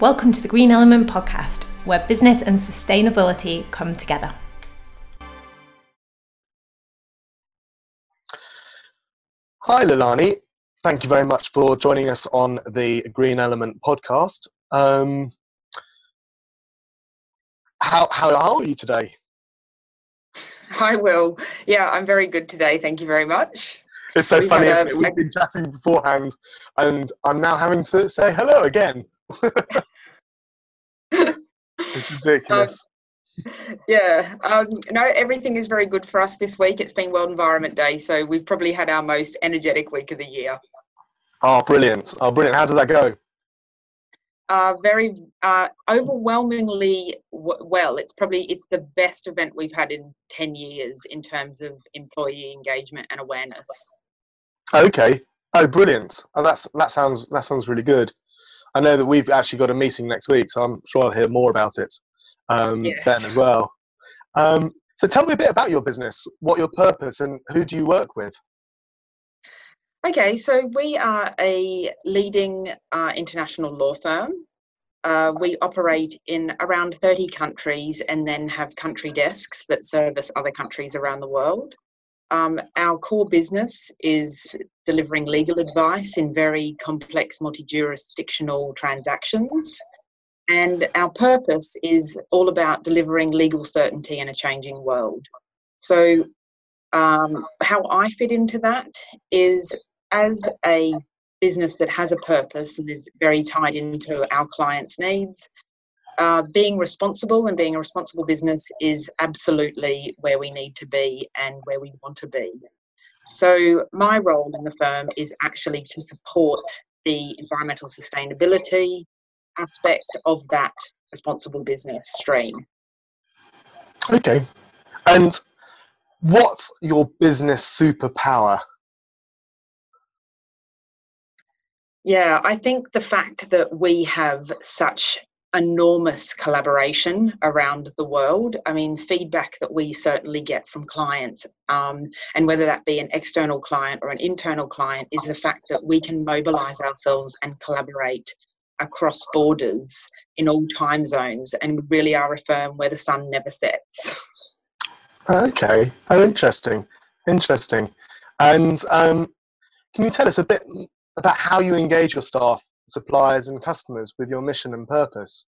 Welcome to the Green Element podcast, where business and sustainability come together. Hi, Leilani. Thank you very much for joining us on the Green Element podcast. Um, how, how are you today? Hi, Will. Yeah, I'm very good today. Thank you very much. It's so We've funny, isn't it? We've been chatting beforehand, and I'm now having to say hello again. It's ridiculous. Um, yeah, um, no, everything is very good for us this week. It's been World Environment Day, so we've probably had our most energetic week of the year. Oh, brilliant! Oh, brilliant! How did that go? Uh, very uh, overwhelmingly w- well. It's probably it's the best event we've had in ten years in terms of employee engagement and awareness. Okay. Oh, brilliant! Oh, that's that sounds that sounds really good. I know that we've actually got a meeting next week, so I'm sure I'll hear more about it um, yes. then as well. Um, so tell me a bit about your business, what your purpose, and who do you work with? Okay, so we are a leading uh, international law firm. Uh, we operate in around 30 countries and then have country desks that service other countries around the world. Um, our core business is delivering legal advice in very complex multi jurisdictional transactions. And our purpose is all about delivering legal certainty in a changing world. So, um, how I fit into that is as a business that has a purpose and is very tied into our clients' needs, uh, being responsible and being a responsible business is absolutely where we need to be and where we want to be. So, my role in the firm is actually to support the environmental sustainability aspect of that responsible business stream. Okay. And what's your business superpower? Yeah, I think the fact that we have such enormous collaboration around the world. I mean, feedback that we certainly get from clients, um, and whether that be an external client or an internal client, is the fact that we can mobilize ourselves and collaborate across borders in all time zones, and we really are a firm where the sun never sets. Okay, oh, interesting, interesting. And um, can you tell us a bit about how you engage your staff suppliers and customers with your mission and purpose?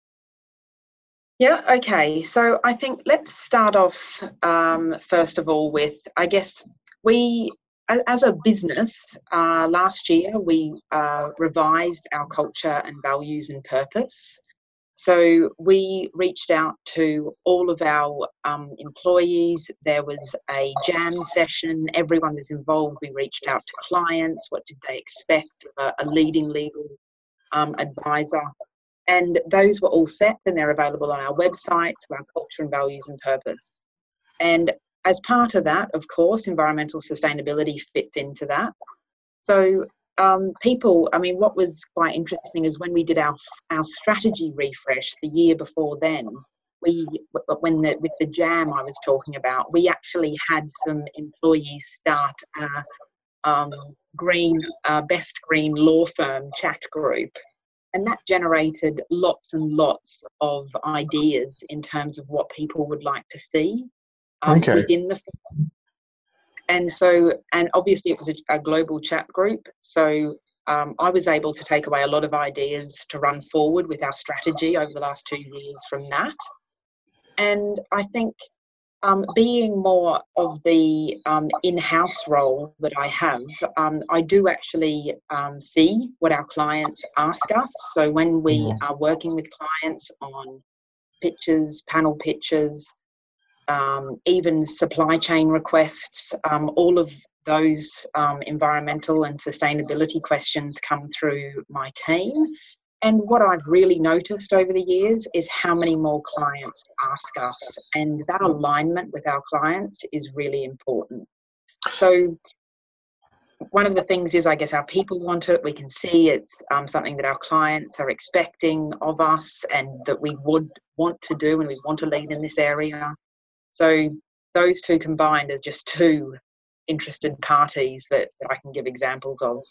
Yeah, okay. So I think let's start off um, first of all with, I guess, we, as a business, uh, last year we uh, revised our culture and values and purpose. So we reached out to all of our um, employees. There was a jam session. Everyone was involved. We reached out to clients. What did they expect of a, a leading legal um, advisor. And those were all set and they're available on our website, so our culture and values and purpose. And as part of that, of course, environmental sustainability fits into that. So um, people, I mean, what was quite interesting is when we did our our strategy refresh the year before then, we when the, with the jam I was talking about, we actually had some employees start um, green uh, best green law firm chat group and that generated lots and lots of ideas in terms of what people would like to see um, okay. within the firm and so and obviously it was a, a global chat group so um, I was able to take away a lot of ideas to run forward with our strategy over the last two years from that. And I think um, being more of the um, in-house role that I have, um, I do actually um, see what our clients ask us. So when we mm-hmm. are working with clients on pitches, panel pitches, um, even supply chain requests, um, all of those environmental and sustainability questions come through my team. And what I've really noticed over the years is how many more clients ask us, and that alignment with our clients is really important. So, one of the things is, I guess, our people want it. We can see it's um, something that our clients are expecting of us and that we would want to do and we want to lead in this area. So, those two combined are just two interested parties that, that I can give examples of.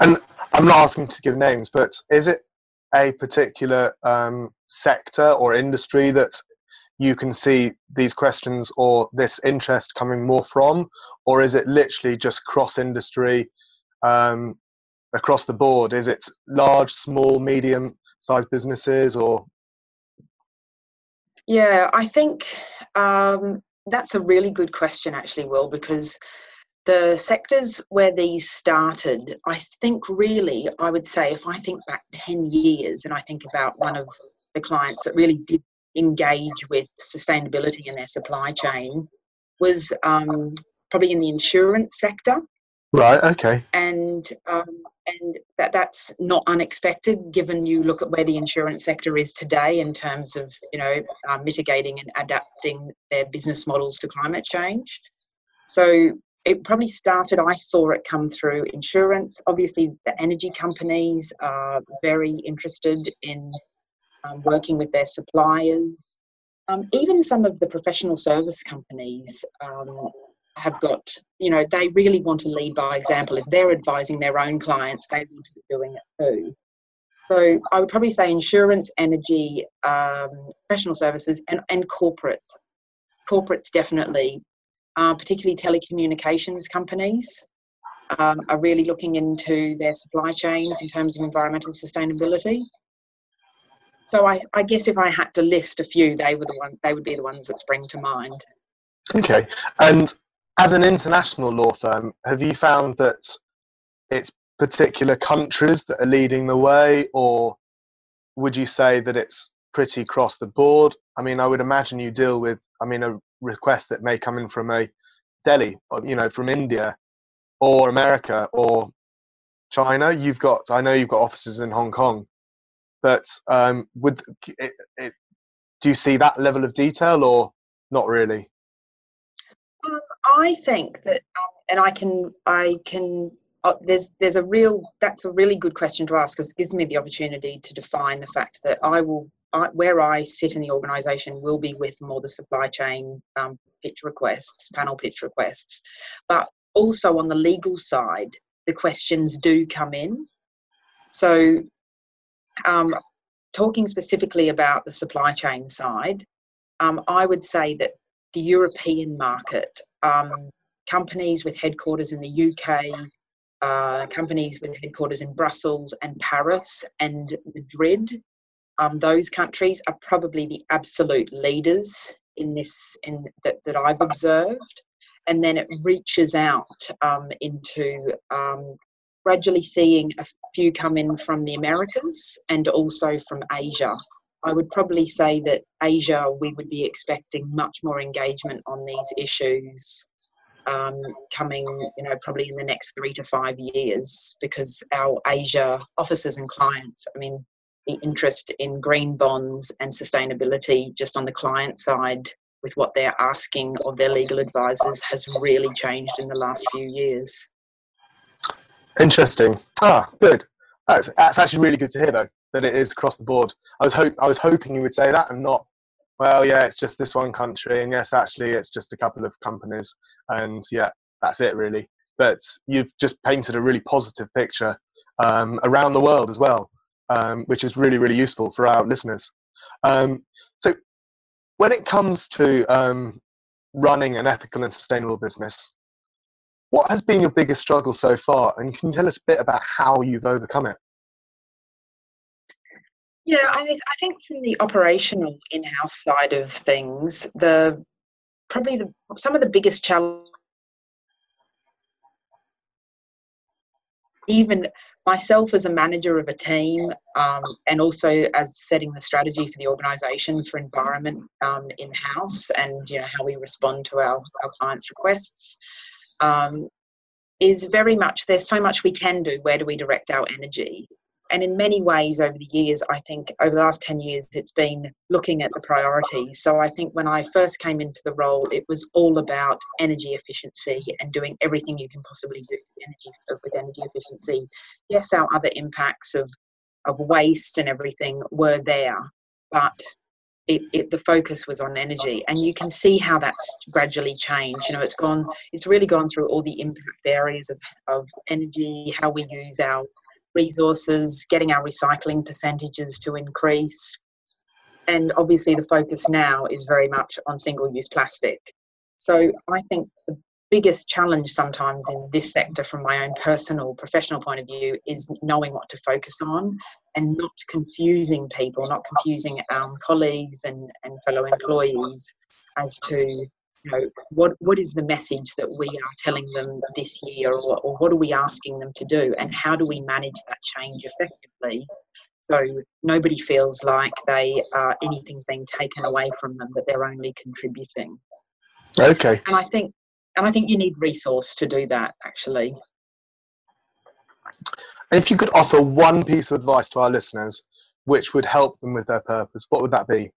And I'm not asking to give names, but is it a particular um, sector or industry that you can see these questions or this interest coming more from, or is it literally just cross industry um, across the board? Is it large, small, medium sized businesses or? Yeah, I think um, that's a really good question, actually, Will, because the sectors where these started, I think really, I would say, if I think back 10 years and I think about one of the clients that really did engage with sustainability in their supply chain, was um, probably in the insurance sector. Right. Okay. And um, and that that's not unexpected, given you look at where the insurance sector is today in terms of you know uh, mitigating and adapting their business models to climate change. So it probably started, I saw it come through insurance. Obviously, the energy companies are very interested in um, working with their suppliers. Um, even some of the professional service companies um, have got, you know, they really want to lead by example. If they're advising their own clients, they want to be doing it too. So I would probably say insurance, energy, um, professional services, and, and corporates. Corporates definitely uh, particularly telecommunications companies, um, are really looking into their supply chains in terms of environmental sustainability. So I, I, guess if I had to list a few, they were the one. They would be the ones that spring to mind. Okay, and as an international law firm, have you found that it's particular countries that are leading the way, or would you say that it's pretty across the board? I mean, I would imagine you deal with. I mean, a request that may come in from a Delhi, or, you know, from India, or America, or China. You've got, I know you've got offices in Hong Kong, but um, would it, it, do you see that level of detail, or not really? Um, I think that, um, and I can, I can. Uh, there's there's a real that's a really good question to ask because it gives me the opportunity to define the fact that I will Where I sit in the organisation will be with more the supply chain um, pitch requests, panel pitch requests, but also on the legal side, the questions do come in. So, um, talking specifically about the supply chain side, um, I would say that the European market, um, companies with headquarters in the UK, uh, companies with headquarters in Brussels and Paris and Madrid um, those countries are probably the absolute leaders in this in that, that I've observed and then it reaches out um, into um, gradually seeing a few come in from the Americas and also from Asia. I would probably say that Asia, we would be expecting much more engagement on these issues um, coming, you know, probably in the next three to five years because our Asia offices and clients, I mean, the interest in green bonds and sustainability just on the client side with what they're asking of their legal advisors has really changed in the last few years. Interesting. Ah, good. That's, that's actually really good to hear, though, that it is across the board. I was hope I was hoping you would say that, and not, well, yeah, it's just this one country, and yes, actually, it's just a couple of companies, and yeah, that's it, really. But you've just painted a really positive picture um, around the world as well, um, which is really, really useful for our listeners. Um, so, when it comes to um, running an ethical and sustainable business, what has been your biggest struggle so far? And can you tell us a bit about how you've overcome it? Yeah, I, I think from the operational in-house side of things, the probably the some of the biggest challenge even myself as a manager of a team um, and also as setting the strategy for the organization for environment um, in house and you know how we respond to our, our clients requests um, is very much there's so much we can do. Where do we direct our energy and in many ways over the years i think over the last 10 years it's been looking at the priorities. So i think when i first came into the role it was all about energy efficiency and doing everything you can possibly do with energy, with energy efficiency. Yes our other impacts of of waste and everything were there but it, it, the focus was on energy. And you can see how that's gradually changed. You know it's gone it's really gone through all the impact areas of, of energy how we use our resources, getting our recycling percentages to increase. And obviously, the focus now is very much on single use plastic. So, I think the biggest challenge sometimes in this sector, from my own personal professional point of view, is knowing what to focus on and not confusing people, not confusing um, colleagues and, and fellow employees as to you know, what what is the message that we are telling them this year, or, or what are we asking them to do, and how do we manage that change effectively, so nobody feels like they are anything's being taken away from them, that they're only contributing. Okay. And I think and I think you need resource to do that actually. And if you could offer one piece of advice to our listeners, which would help them with their purpose, what would that be?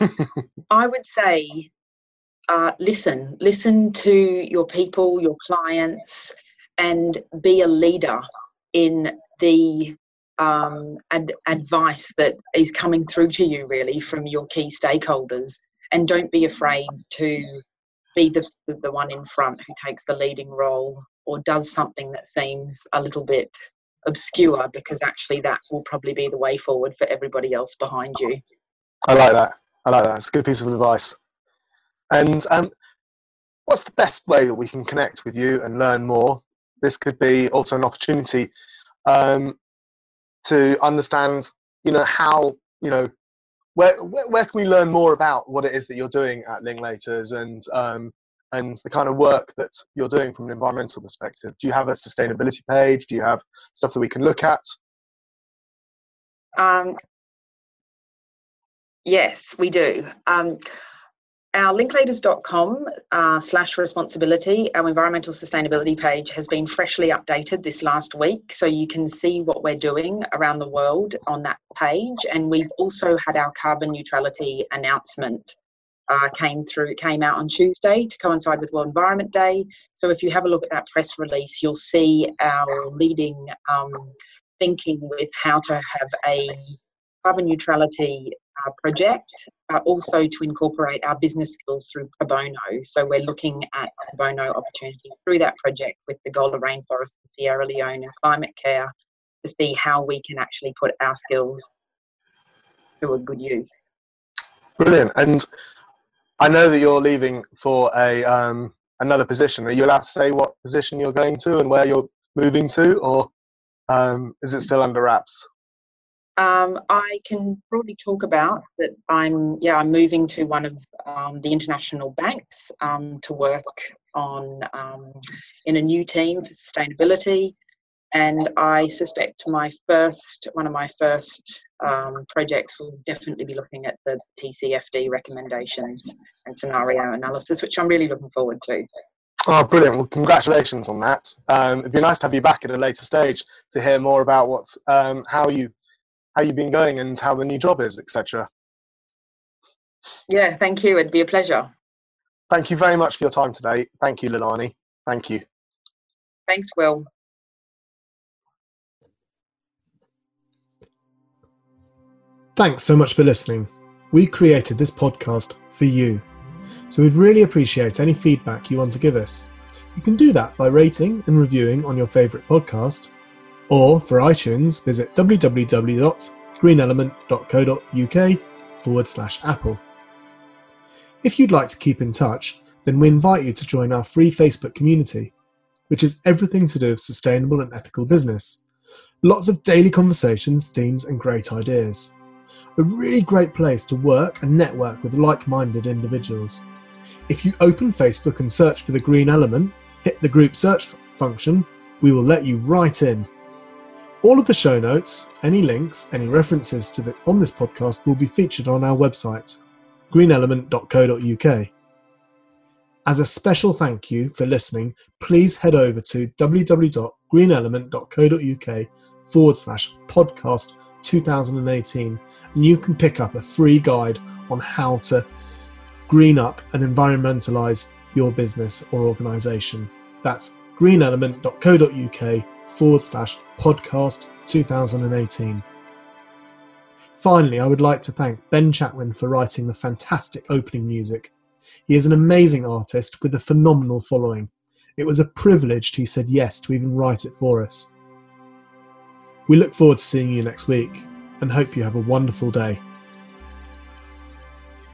I would say uh, listen, listen to your people, your clients, and be a leader in the um, ad- advice that is coming through to you, really, from your key stakeholders. And don't be afraid to be the, the one in front who takes the leading role or does something that seems a little bit obscure because actually that will probably be the way forward for everybody else behind you. I like that. I like that. It's a good piece of advice. And um, what's the best way that we can connect with you and learn more? This could be also an opportunity um, to understand, you know, how, you know, where, where, where can we learn more about what it is that you're doing at Linklaters and um, and the kind of work that you're doing from an environmental perspective? Do you have a sustainability page? Do you have stuff that we can look at? Um, Yes, we do. Um, our linklaters.com uh, slash responsibility, our environmental sustainability page has been freshly updated this last week. So you can see what we're doing around the world on that page. And we've also had our carbon neutrality announcement uh, came through, came out on Tuesday to coincide with World Environment Day. So if you have a look at that press release, you'll see our leading um, thinking with how to have a carbon neutrality uh, project, also to incorporate our business skills through pro bono. So we're looking at pro bono opportunity through that project with the Gola Rainforest in Sierra Leone and climate care to see how we can actually put our skills to a good use. Brilliant. And I know that you're leaving for a um, another position. Are you allowed to say what position you're going to and where you're moving to, or um, is it still under wraps? Um, I can broadly talk about that. I'm yeah, I'm moving to one of um, the international banks um, to work on um, in a new team for sustainability, and I suspect my first one of my first um, projects will definitely be looking at the TCFD recommendations and scenario analysis, which I'm really looking forward to. Oh, brilliant! Well, congratulations on that. Um, it'd be nice to have you back at a later stage to hear more about what's how you how you've been going and how the new job is, etc. Yeah, thank you. It'd be a pleasure. Thank you very much for your time today. Thank you, Leilani. Thank you. Thanks, Will. Thanks so much for listening. We created this podcast for you. So we'd really appreciate any feedback you want to give us. You can do that by rating and reviewing on your favourite podcast or for iTunes, visit www.greenelement.co.uk forward slash Apple. If you'd like to keep in touch, then we invite you to join our free Facebook community, which is everything to do with sustainable and ethical business. Lots of daily conversations, themes, and great ideas. A really great place to work and network with like minded individuals. If you open Facebook and search for the Green Element, hit the group search function, we will let you right in all of the show notes, any links, any references to the on this podcast will be featured on our website, greenelement.co.uk. As a special thank you for listening, please head over to www.greenelement.co.uk forward slash podcast 2018 and you can pick up a free guide on how to green up and environmentalize your business or organization. That's greenelement.co.uk forward slash podcast 2018. Finally, I would like to thank Ben Chatwin for writing the fantastic opening music. He is an amazing artist with a phenomenal following. It was a privilege he said yes to even write it for us. We look forward to seeing you next week and hope you have a wonderful day.